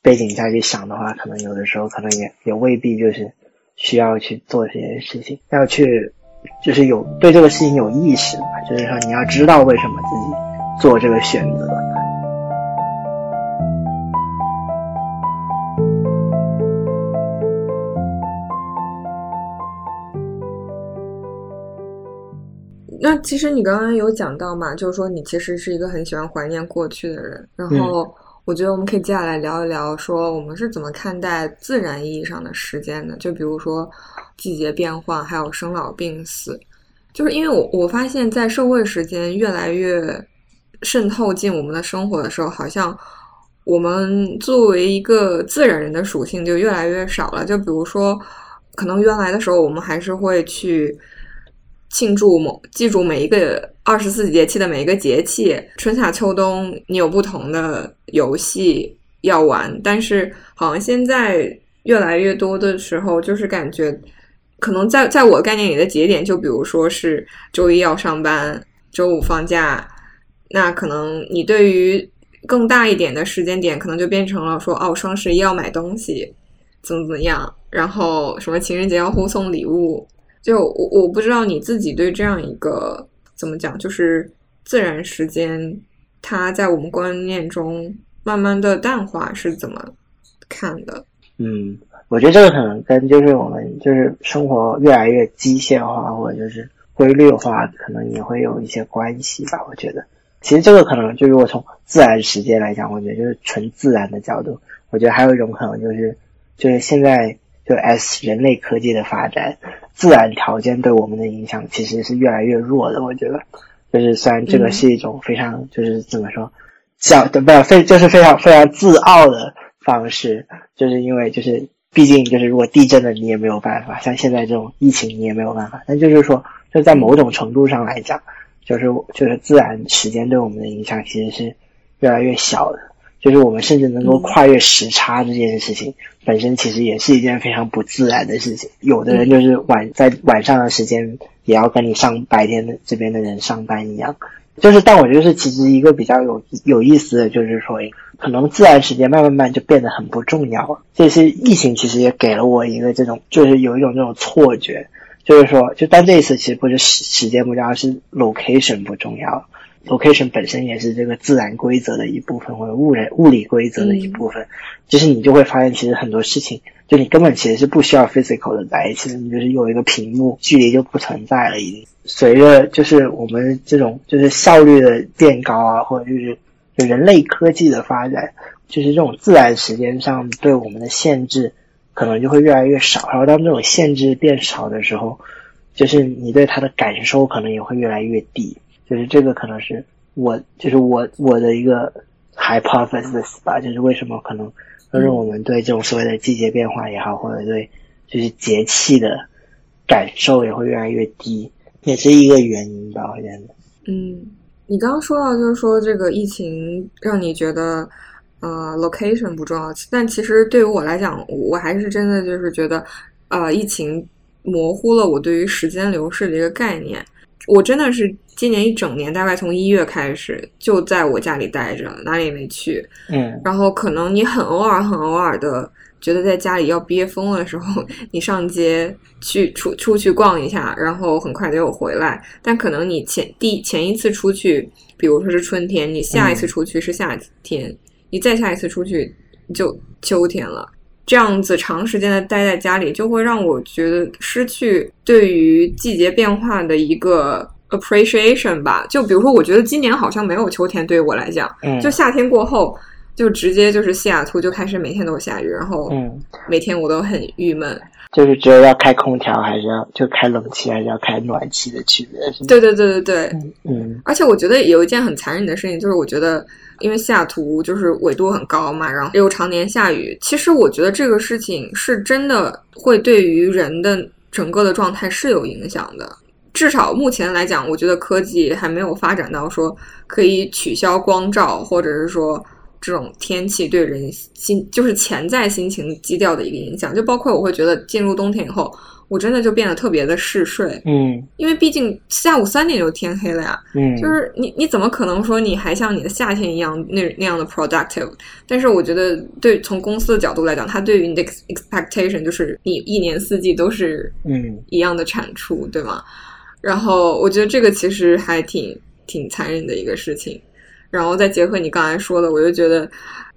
Speaker 1: 背景下去想的话，可能有的时候可能也也未必就是需要去做这件事情，要去就是有对这个事情有意识嘛，就是说你要知道为什么自己做这个选择。
Speaker 2: 那其实你刚刚有讲到嘛，就是说你其实是一个很喜欢怀念过去的人。然后我觉得我们可以接下来聊一聊，说我们是怎么看待自然意义上的时间的。就比如说季节变换，还有生老病死。就是因为我我发现，在社会时间越来越渗透进我们的生活的时候，好像我们作为一个自然人的属性就越来越少了。就比如说，可能原来的时候，我们还是会去。庆祝某记住每一个二十四节气的每一个节气，春夏秋冬你有不同的游戏要玩，但是好像现在越来越多的时候，就是感觉可能在在我概念里的节点，就比如说是周一要上班，周五放假，那可能你对于更大一点的时间点，可能就变成了说哦，双十一要买东西，怎么怎么样，然后什么情人节要互送礼物。就我我不知道你自己对这样一个怎么讲，就是自然时间，它在我们观念中慢慢的淡化是怎么看的？
Speaker 1: 嗯，我觉得这个可能跟就是我们就是生活越来越机械化或者就是规律化，可能也会有一些关系吧。我觉得，其实这个可能就是我从自然时间来讲，我觉得就是纯自然的角度，我觉得还有一种可能就是就是现在。就 S 人类科技的发展，自然条件对我们的影响其实是越来越弱的。我觉得，就是虽然这个是一种非常就是怎么说，小的不非就是非常非常自傲的方式，就是因为就是毕竟就是如果地震了你也没有办法，像现在这种疫情你也没有办法。但就是说，就在某种程度上来讲，就是就是自然时间对我们的影响其实是越来越小的。就是我们甚至能够跨越时差这件事情，本身其实也是一件非常不自然的事情。有的人就是晚在晚上的时间，也要跟你上白天的这边的人上班一样。就是，但我觉得是其实一个比较有有意思的，就是说，可能自然时间慢慢慢就变得很不重要了。这是疫情其实也给了我一个这种，就是有一种这种错觉，就是说，就但这一次其实不是时时间不重要，是 location 不重要。Location 本身也是这个自然规则的一部分，或者物人物理规则的一部分。就是你就会发现，其实很多事情，就你根本其实是不需要 physical 的在一起，你就是有一个屏幕，距离就不存在了。已经随着就是我们这种就是效率的变高啊，或者就是就人类科技的发展，就是这种自然时间上对我们的限制，可能就会越来越少。然后当这种限制变少的时候，就是你对它的感受可能也会越来越低。就是这个可能是我，就是我我的一个 hypothesis 吧，就是为什么可能，就是我们对这种所谓的季节变化也好，或者对就是节气的感受也会越来越低，也是一个原因吧，我觉得。
Speaker 2: 嗯，你刚刚说到就是说这个疫情让你觉得呃，location 不重要，但其实对于我来讲，我还是真的就是觉得，呃，疫情模糊了我对于时间流逝的一个概念。我真的是今年一整年，大概从一月开始就在我家里待着，哪里也没去。
Speaker 1: 嗯，
Speaker 2: 然后可能你很偶尔、很偶尔的觉得在家里要憋疯了的时候，你上街去出出去逛一下，然后很快就又回来。但可能你前第前一次出去，比如说是春天，你下一次出去是夏天，你再下一次出去就秋天了。这样子长时间的待在家里，就会让我觉得失去对于季节变化的一个 appreciation 吧。就比如说，我觉得今年好像没有秋天，对于我来讲，就夏天过后，就直接就是西雅图就开始每天都下雨，然后每天我都很郁闷。
Speaker 1: 就是只有要开空调，还是要就开冷气，还是要开暖气的区别？
Speaker 2: 对对对对对，
Speaker 1: 嗯。
Speaker 2: 而且我觉得有一件很残忍的事情，就是我觉得。因为西雅图就是纬度很高嘛，然后又常年下雨。其实我觉得这个事情是真的会对于人的整个的状态是有影响的。至少目前来讲，我觉得科技还没有发展到说可以取消光照，或者是说这种天气对人心就是潜在心情基调的一个影响。就包括我会觉得进入冬天以后。我真的就变得特别的嗜睡，
Speaker 1: 嗯，
Speaker 2: 因为毕竟下午三点就天黑了呀，
Speaker 1: 嗯，
Speaker 2: 就是你你怎么可能说你还像你的夏天一样那那样的 productive？但是我觉得对从公司的角度来讲，它对于你的 expectation 就是你一年四季都是
Speaker 1: 嗯。
Speaker 2: 一样的产出，对吗？然后我觉得这个其实还挺挺残忍的一个事情，然后再结合你刚才说的，我就觉得。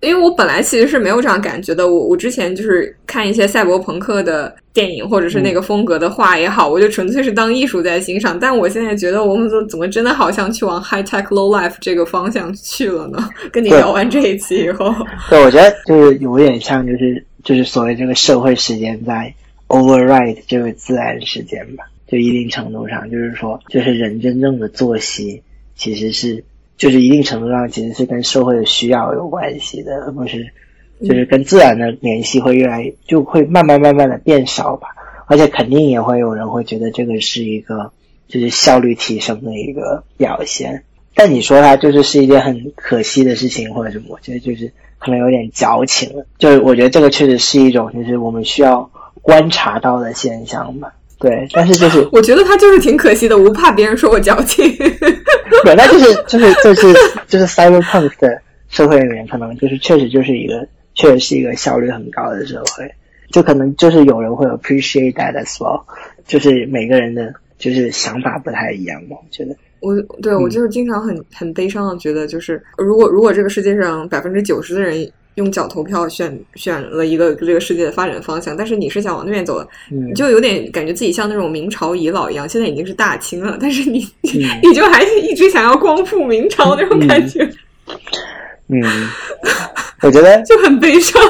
Speaker 2: 因为我本来其实是没有这样感觉的，我我之前就是看一些赛博朋克的电影或者是那个风格的画也好，我就纯粹是当艺术在欣赏。但我现在觉得我们怎么真的好像去往 high tech low life 这个方向去了呢？跟你聊完这一期以后，
Speaker 1: 对，我觉得就是有点像，就是就是所谓这个社会时间在 override 这个自然时间吧，就一定程度上就是说，就是人真正的作息其实是。就是一定程度上其实是跟社会的需要有关系的，而不是就是跟自然的联系会越来就会慢慢慢慢的变少吧。而且肯定也会有人会觉得这个是一个就是效率提升的一个表现。但你说它就是是一件很可惜的事情或者什么，我觉得就是可能有点矫情了。就是我觉得这个确实是一种就是我们需要观察到的现象吧。对，但是就是
Speaker 2: 我觉得他就是挺可惜的，我不怕别人说我矫情。
Speaker 1: 对，那就是就是就是就是 cyberpunk 的社会里面，可能就是确实就是一个确实是一个效率很高的社会，就可能就是有人会 appreciate that as well，就是每个人的就是想法不太一样嘛，我觉得。
Speaker 2: 我对我就是经常很很悲伤的觉得，就是如果如果这个世界上百分之九十的人。用脚投票选选了一个这个世界的发展方向，但是你是想往那边走的，你就有点感觉自己像那种明朝遗老一样，现在已经是大清了，但是你 你就还是一直想要光复明朝那种感觉。
Speaker 1: 嗯，我觉得
Speaker 2: 就很悲伤，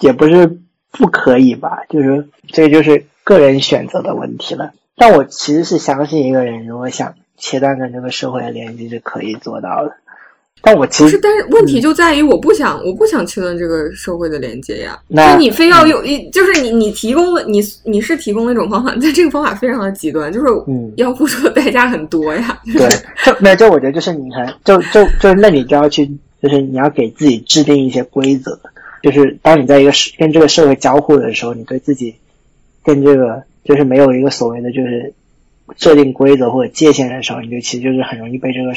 Speaker 1: 也不是不可以吧，就是这就是个人选择的问题了。但我其实是相信一个人如果想切断跟这个社会的联系是可以做到的。但我其实，
Speaker 2: 但是问题就在于，我不想，我不想切断这个社会的连接呀。那你非要用，就是你，你提供了，你你是提供了一种方法，但这个方法非常的极端，就是要付出的代价很多呀。
Speaker 1: 对，就没有，就我觉得就是你看，就就就那你就要去，就是你要给自己制定一些规则，就是当你在一个社跟这个社会交互的时候，你对自己跟这个就是没有一个所谓的就是设定规则或者界限的时候，你就其实就是很容易被这个。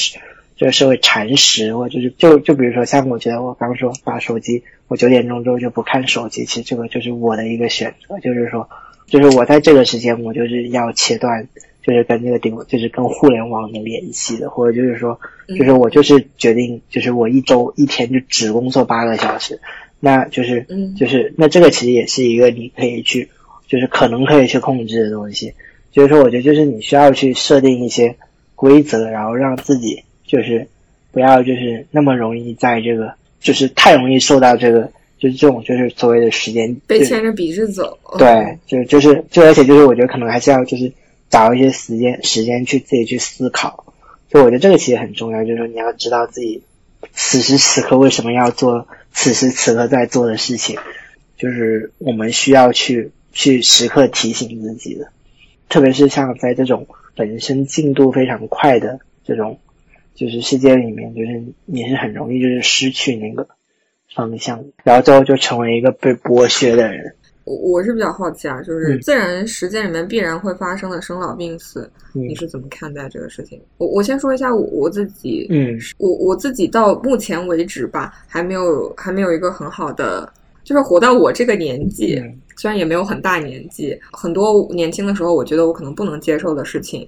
Speaker 1: 这个社会蚕食，或者是就就比如说，像我觉得我刚说把手机，我九点钟之后就不看手机，其实这个就是我的一个选择，就是说，就是我在这个时间我就是要切断，就是跟这个顶，就是跟互联网的联系的，或者就是说，就是我就是决定，就是我一周一天就只工作八个小时，那就是，就是那这个其实也是一个你可以去，就是可能可以去控制的东西，就是说，我觉得就是你需要去设定一些规则，然后让自己。就是不要就是那么容易在这个，就是太容易受到这个，就是这种就是所谓的时间
Speaker 2: 被牵着鼻子走。
Speaker 1: 对，就就是就而且就是我觉得可能还是要就是找一些时间时间去自己去思考。就我觉得这个其实很重要，就是说你要知道自己此时此刻为什么要做此时此刻在做的事情，就是我们需要去去时刻提醒自己的，特别是像在这种本身进度非常快的这种。就是世界里面，就是你是很容易就是失去那个，方向，然后最后就成为一个被剥削的人。
Speaker 2: 我我是比较好奇啊，就是自然实践里面必然会发生的生老病死，你是怎么看待这个事情？我我先说一下我我自己，
Speaker 1: 嗯，
Speaker 2: 我我自己到目前为止吧，还没有还没有一个很好的，就是活到我这个年纪，虽然也没有很大年纪，很多年轻的时候，我觉得我可能不能接受的事情，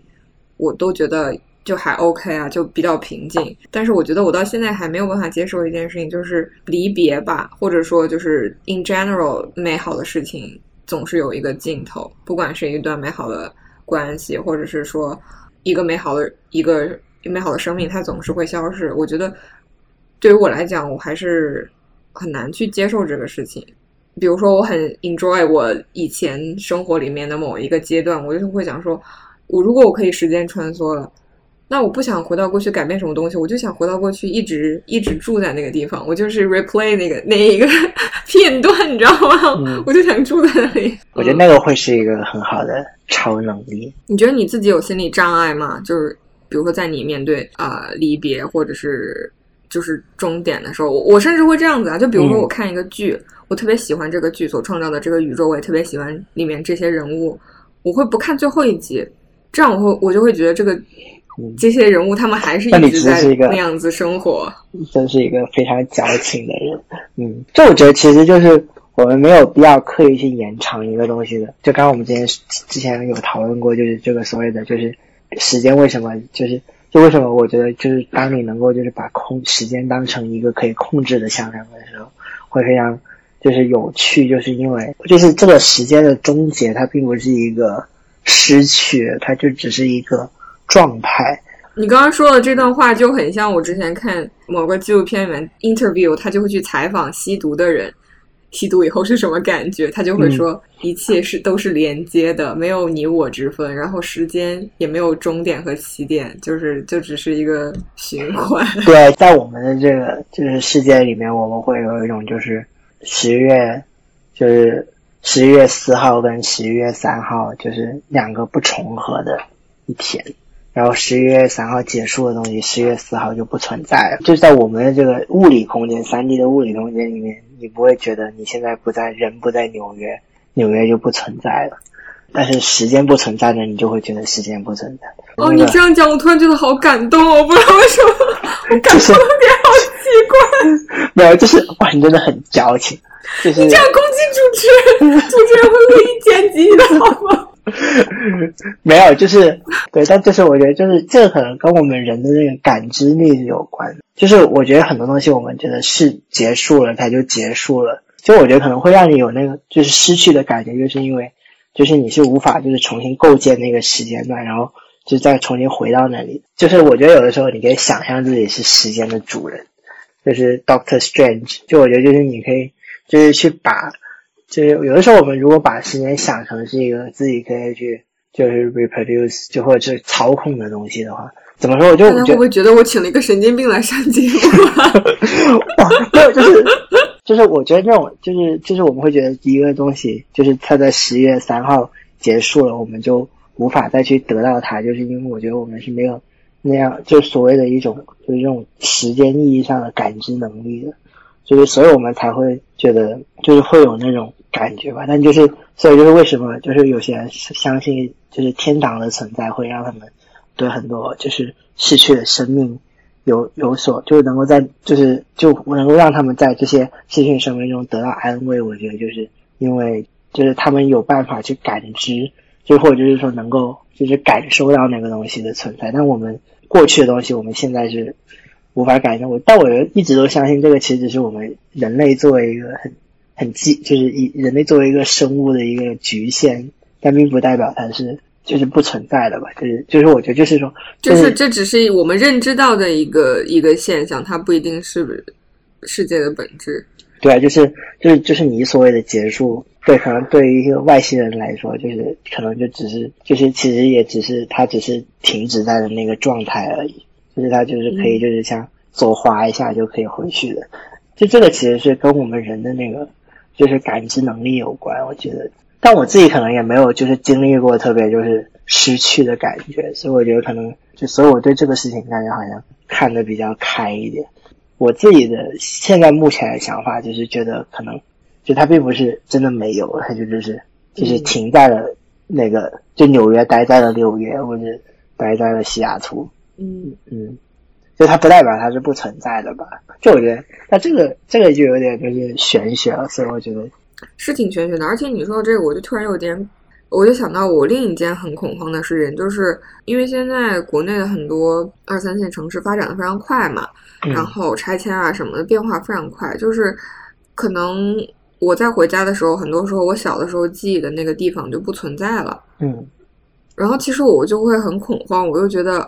Speaker 2: 我都觉得。就还 OK 啊，就比较平静。但是我觉得我到现在还没有办法接受一件事情，就是离别吧，或者说就是 in general 美好的事情总是有一个尽头，不管是一段美好的关系，或者是说一个美好的一个美好的生命，它总是会消逝。我觉得对于我来讲，我还是很难去接受这个事情。比如说，我很 enjoy 我以前生活里面的某一个阶段，我就会想说，我如果我可以时间穿梭了。那我不想回到过去改变什么东西，我就想回到过去，一直一直住在那个地方。我就是 replay 那个那一个 片段，你知道吗？我就想住在那里。
Speaker 1: 我觉得那个会是一个很好的超能力。
Speaker 2: 你觉得你自己有心理障碍吗？就是比如说在你面对啊离别或者是就是终点的时候，我我甚至会这样子啊。就比如说我看一个剧，我特别喜欢这个剧所创造的这个宇宙，我也特别喜欢里面这些人物，我会不看最后一集，这样我会我就会觉得这个。这些人物他们还是一直在那样子生活，
Speaker 1: 真是一个非常矫情的人。嗯，这我觉得其实就是我们没有必要刻意去延长一个东西的。就刚刚我们之前之前有讨论过，就是这个所谓的就是时间为什么就是就为什么我觉得就是当你能够就是把空时间当成一个可以控制的象征的时候，会非常就是有趣，就是因为就是这个时间的终结，它并不是一个失去，它就只是一个。状态，
Speaker 2: 你刚刚说的这段话就很像我之前看某个纪录片里面 interview，他就会去采访吸毒的人，吸毒以后是什么感觉？他就会说一切是都是连接的，没有你我之分，然后时间也没有终点和起点，就是就只是一个循环。
Speaker 1: 对，在我们的这个就是世界里面，我们会有一种就是十月，就是十一月四号跟十一月三号就是两个不重合的一天。然后十一月三号结束的东西，十月四号就不存在了。就是在我们的这个物理空间，三 D 的物理空间里面，你不会觉得你现在不在，人不在纽约，纽约就不存在了。但是时间不存在呢，你就会觉得时间不存在。
Speaker 2: 哦，你这样讲，我突然觉得好感动，我不知道为什么，我感动的点好奇
Speaker 1: 怪。没有，就是哇，你真的很矫情。就是
Speaker 2: 你这样攻击主持人，主持人会恶意剪辑的好吗？
Speaker 1: 没有，就是对，但就是我觉得，就是这可能跟我们人的那个感知力有关。就是我觉得很多东西，我们觉得是结束了，它就结束了。就我觉得可能会让你有那个就是失去的感觉，就是因为就是你是无法就是重新构建那个时间段，然后就再重新回到那里。就是我觉得有的时候你可以想象自己是时间的主人，就是 Doctor Strange。就我觉得就是你可以就是去把。就是有的时候，我们如果把时间想成是一个自己可以去就是 reproduce 就或者是操控的东西的话，怎么说？我就
Speaker 2: 会不会觉得我请了一个神经病来上节目？
Speaker 1: 没有，就是就是我觉得这种就是就是我们会觉得一个东西就是它在十月三号结束了，我们就无法再去得到它，就是因为我觉得我们是没有那样就所谓的一种就是这种时间意义上的感知能力的，就是所以我们才会觉得就是会有那种。感觉吧，但就是，所以就是为什么，就是有些人相信，就是天堂的存在会让他们对很多就是逝去的生命有有所，就是能够在就是就能够让他们在这些逝去生命中得到安慰。我觉得就是因为就是他们有办法去感知，就或者就是说能够就是感受到那个东西的存在。但我们过去的东西，我们现在是无法感受。我但我一直都相信，这个其实是我们人类作为一个很。很基，就是以人类作为一个生物的一个局限，但并不代表它是就是不存在的吧？就是就是我觉得就是说，
Speaker 2: 就是这只是我们认知到的一个一个现象，它不一定是世界的本质。
Speaker 1: 对啊，就是就是就是你所谓的结束，对，可能对于一个外星人来说，就是可能就只是就是其实也只是它只是停止在的那个状态而已，就是它就是可以就是像左滑一下就可以回去的，就这个其实是跟我们人的那个。就是感知能力有关，我觉得，但我自己可能也没有就是经历过特别就是失去的感觉，所以我觉得可能就所以我对这个事情感觉好像看得比较开一点。我自己的现在目前的想法就是觉得可能，就它并不是真的没有，它就就是就是停在了那个，就纽约待在了纽约，或者待在了西雅图。
Speaker 2: 嗯
Speaker 1: 嗯，就它不代表它是不存在的吧？就我觉得，那这个这个就有点就是玄学了，所以我觉得
Speaker 2: 是挺玄学的。而且你说的这个，我就突然有点。我就想到我另一件很恐慌的事情，就是因为现在国内的很多二三线城市发展的非常快嘛，然后拆迁啊什么的变化非常快，就是可能我在回家的时候，很多时候我小的时候记忆的那个地方就不存在了，
Speaker 1: 嗯，
Speaker 2: 然后其实我就会很恐慌，我就觉得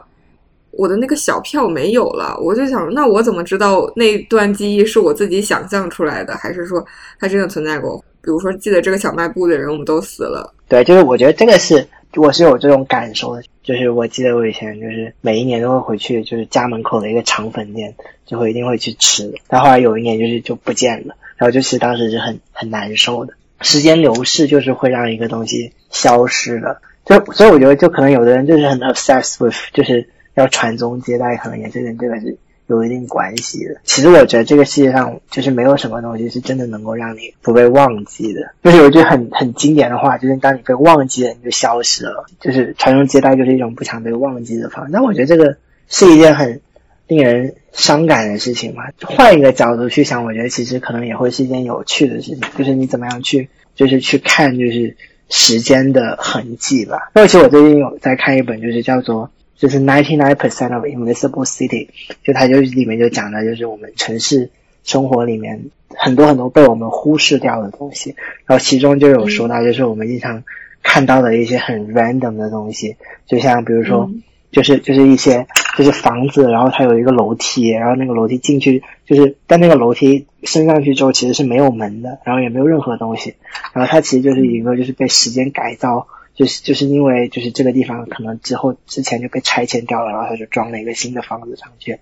Speaker 2: 我的那个小票没有了，我就想，那我怎么知道那段记忆是我自己想象出来的，还是说它真的存在过？比如说，记得这个小卖部的人，我们都死了。
Speaker 1: 对，就是我觉得这个是我是有这种感受的。就是我记得我以前就是每一年都会回去，就是家门口的一个肠粉店，就会一定会去吃。但后来有一年就是就不见了，然后就其实当时是很很难受的。时间流逝就是会让一个东西消失的。就所以我觉得，就可能有的人就是很 obsessed with，就是要传宗接代，可能也是跟这个是。有一定关系的。其实我觉得这个世界上就是没有什么东西是真的能够让你不被忘记的。就是有一句很很经典的话，就是当你被忘记了，你就消失了。就是传宗接代就是一种不想被忘记的方式。但我觉得这个是一件很令人伤感的事情嘛。换一个角度去想，我觉得其实可能也会是一件有趣的事情。就是你怎么样去，就是去看，就是时间的痕迹吧。那其实我最近有在看一本，就是叫做。就是 ninety nine percent of invisible city，就它就是里面就讲的，就是我们城市生活里面很多很多被我们忽视掉的东西。然后其中就有说到，就是我们经常看到的一些很 random 的东西，就像比如说，就是就是一些就是房子，然后它有一个楼梯，然后那个楼梯进去就是，但那个楼梯升上去之后其实是没有门的，然后也没有任何东西，然后它其实就是一个就是被时间改造。就是就是因为就是这个地方可能之后之前就被拆迁掉了，然后他就装了一个新的房子上去，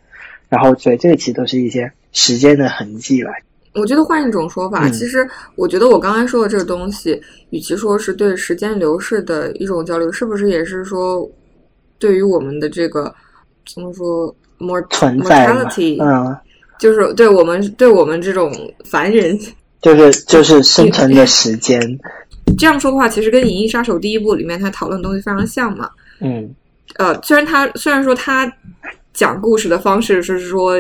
Speaker 1: 然后所以这个其实都是一些时间的痕迹吧。
Speaker 2: 我觉得换一种说法，其实我觉得我刚才说的这个东西，与其说是对时间流逝的一种交流，是不是也是说对于我们的这个怎么说 mortality，
Speaker 1: 嗯，
Speaker 2: 就是对我们对我们这种凡人，
Speaker 1: 就是就是生存的时间。
Speaker 2: 这样说的话，其实跟《银翼杀手》第一部里面他讨论的东西非常像嘛。
Speaker 1: 嗯，
Speaker 2: 呃，虽然他虽然说他讲故事的方式是说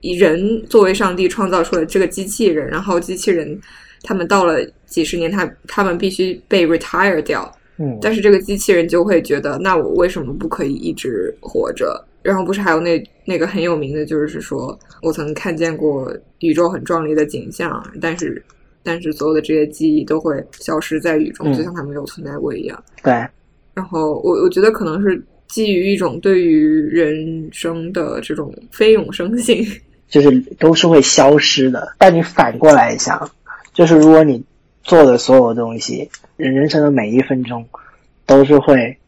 Speaker 2: 以人作为上帝创造出了这个机器人，然后机器人他们到了几十年，他他们必须被 retire 掉。
Speaker 1: 嗯，
Speaker 2: 但是这个机器人就会觉得，那我为什么不可以一直活着？然后不是还有那那个很有名的，就是说我曾看见过宇宙很壮丽的景象，但是。但是所有的这些记忆都会消失在雨中，就像它没有存在过一样。
Speaker 1: 对。
Speaker 2: 然后我我觉得可能是基于一种对于人生的这种非永生性，
Speaker 1: 就是都是会消失的。但你反过来想，就是如果你做的所有东西，人人生的每一分钟，都是会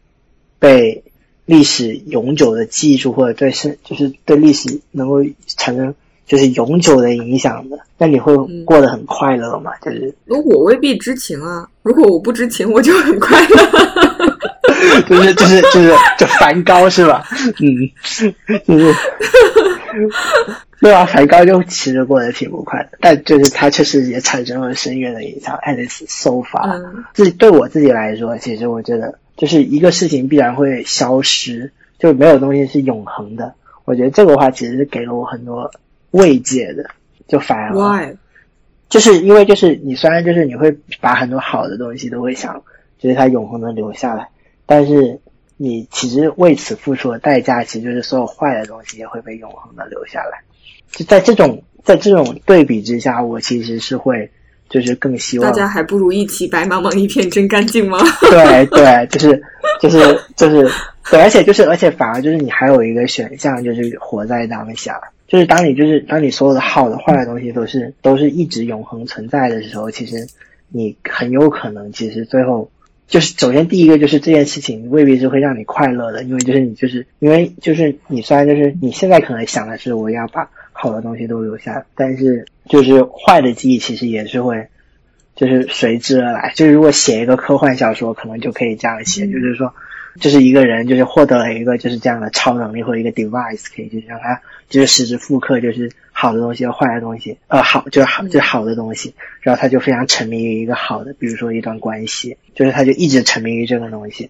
Speaker 1: 被历史永久的记住，或者对是就是对历史能够产生。就是永久的影响的，那你会过得很快乐吗？就是，
Speaker 2: 我未必知情啊。如果我不知情，我就很快乐。
Speaker 1: 就是就是就是就梵高是吧？嗯，就是，对啊，梵高就其实过得挺不快的，但就是他确实也产生了深远的影响。爱丽丝手法，自己对我自己来说，其实我觉得就是一个事情必然会消失，就没有东西是永恒的。我觉得这个话其实是给了我很多。慰藉的，就反而，就是因为就是你虽然就是你会把很多好的东西都会想，就是它永恒的留下来，但是你其实为此付出的代价，其实就是所有坏的东西也会被永恒的留下来。就在这种在这种对比之下，我其实是会就是更希望
Speaker 2: 大家还不如一起白茫茫一片真干净吗？
Speaker 1: 对对，就是就是就是对，而且就是而且反而就是你还有一个选项，就是活在当下。就是当你就是当你所有的好的坏的东西都是都是一直永恒存在的时候，其实你很有可能其实最后就是首先第一个就是这件事情未必是会让你快乐的，因为就是你就是因为就是你虽然就是你现在可能想的是我要把好的东西都留下，但是就是坏的记忆其实也是会就是随之而来。就是如果写一个科幻小说，可能就可以这样写，就是说。就是一个人，就是获得了一个就是这样的超能力或者一个 device，可以就是让他就是实时复刻，就是好的东西和坏的东西，呃，好就是好就是好的东西，然后他就非常沉迷于一个好的，比如说一段关系，就是他就一直沉迷于这个东西，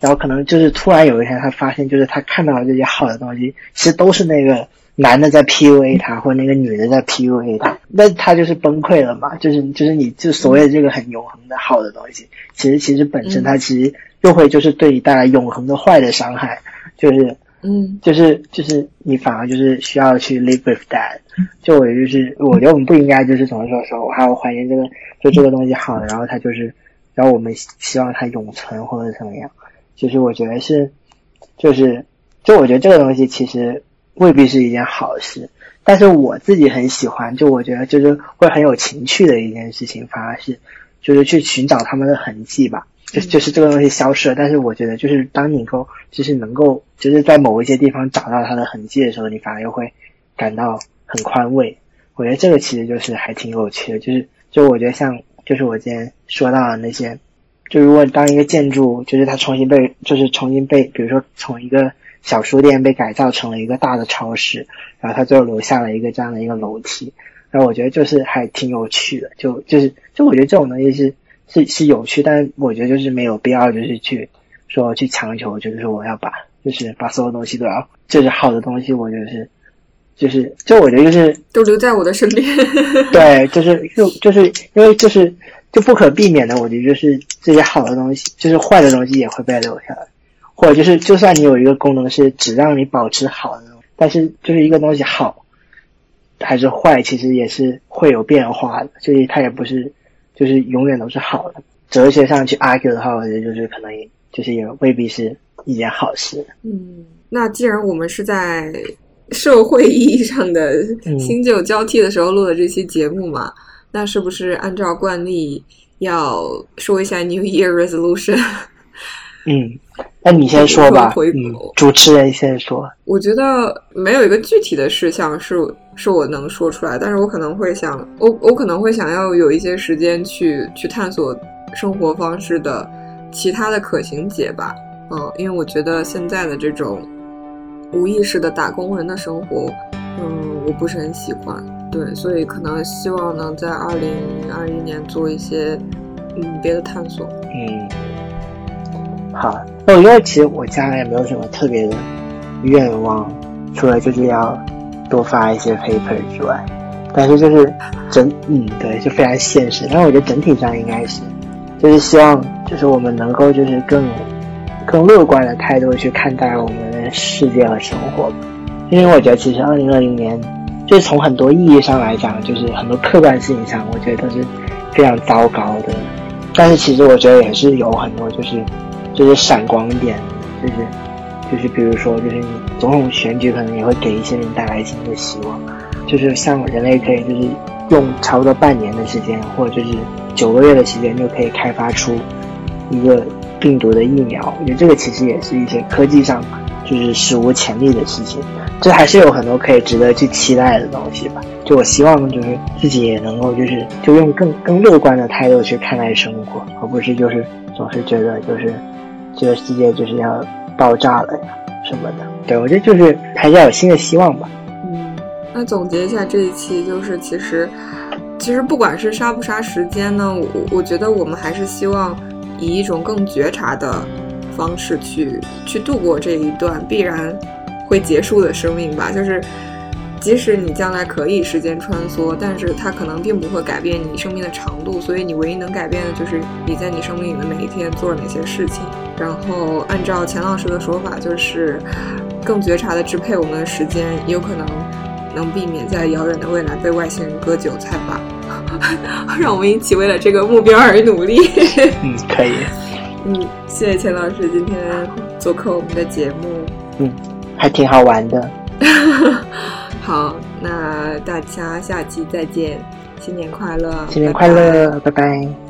Speaker 1: 然后可能就是突然有一天他发现，就是他看到的这些好的东西，其实都是那个男的在 PUA 他，或者那个女的在 PUA 他，那他就是崩溃了嘛，就是就是你就所谓的这个很永恒的好的东西，其实其实本身它其实又会就是对你带来永恒的坏的伤害，就是。
Speaker 2: 嗯，
Speaker 1: 就是就是你反而就是需要去 live with that，就我就是我觉得我们不应该就是总是说说我还要怀念这个就这个东西好，然后它就是，然后我们希望它永存或者怎么样，就是我觉得是，就是就我觉得这个东西其实未必是一件好事，但是我自己很喜欢，就我觉得就是会很有情趣的一件事情，反而是就是去寻找他们的痕迹吧。就就是这个东西消失了，但是我觉得就是当你够就是能够就是在某一些地方找到它的痕迹的时候，你反而又会感到很宽慰。我觉得这个其实就是还挺有趣的，就是就我觉得像就是我今天说到的那些，就如果当一个建筑就是它重新被就是重新被比如说从一个小书店被改造成了一个大的超市，然后它最后留下了一个这样的一个楼梯，然后我觉得就是还挺有趣的，就就是就我觉得这种东西是。是是有趣，但我觉得就是没有必要，就是去说去强求，就是说我要把，就是把所有东西都要，就是好的东西，我觉得是，就是就我觉得就是
Speaker 2: 都留在我的身边。
Speaker 1: 对，就是就就是因为就是就不可避免的，我觉得就是这些好的东西，就是坏的东西也会被留下来，或者就是就算你有一个功能是只让你保持好的，但是就是一个东西好还是坏，其实也是会有变化的，所以它也不是。就是永远都是好的。哲学上去 argue 的话，我觉得就是可能就是也未必是一件好事。
Speaker 2: 嗯，那既然我们是在社会意义上的新旧交替的时候录的这期节目嘛，那是不是按照惯例要说一下 New Year Resolution？
Speaker 1: 嗯。那你先说吧，嗯，主持人先说。
Speaker 2: 我觉得没有一个具体的事项是是我能说出来，但是我可能会想，我我可能会想要有一些时间去去探索生活方式的其他的可行解吧，嗯，因为我觉得现在的这种无意识的打工人的生活，嗯，我不是很喜欢，对，所以可能希望能在二零二一年做一些嗯别的探索，
Speaker 1: 嗯。好，那我因为其实我将来也没有什么特别的愿望，除了就是要多发一些 paper 之外，但是就是整，嗯，对，就非常现实。但是我觉得整体上应该是，就是希望就是我们能够就是更更乐观的态度去看待我们的世界和生活，因为我觉得其实二零二零年就是从很多意义上来讲，就是很多客观事情上，我觉得都是非常糟糕的。但是其实我觉得也是有很多就是。就是闪光点，就是就是比如说，就是你总统选举可能也会给一些人带来新的希望，就是像人类可以就是用差不多半年的时间，或者就是九个月的时间就可以开发出一个病毒的疫苗，我觉得这个其实也是一些科技上就是史无前例的事情，这还是有很多可以值得去期待的东西吧。就我希望就是自己也能够就是就用更更乐观的态度去看待生活，而不是就是总是觉得就是。这个世界就是要爆炸了呀，什么的。对我觉得就是还是要有新的希望吧。
Speaker 2: 嗯，那总结一下这一期，就是其实，其实不管是杀不杀时间呢，我我觉得我们还是希望以一种更觉察的方式去去度过这一段必然会结束的生命吧，就是。即使你将来可以时间穿梭，但是它可能并不会改变你生命的长度。所以你唯一能改变的就是你在你生命里的每一天做了哪些事情。然后按照钱老师的说法，就是更觉察的支配我们的时间，有可能能避免在遥远的未来被外星人割韭菜吧。让我们一起为了这个目标而努力。
Speaker 1: 嗯，可以。
Speaker 2: 嗯，谢谢钱老师今天做客我们的节目。
Speaker 1: 嗯，还挺好玩的。
Speaker 2: 好，那大家下期再见，新年快乐！
Speaker 1: 新年快乐，拜拜。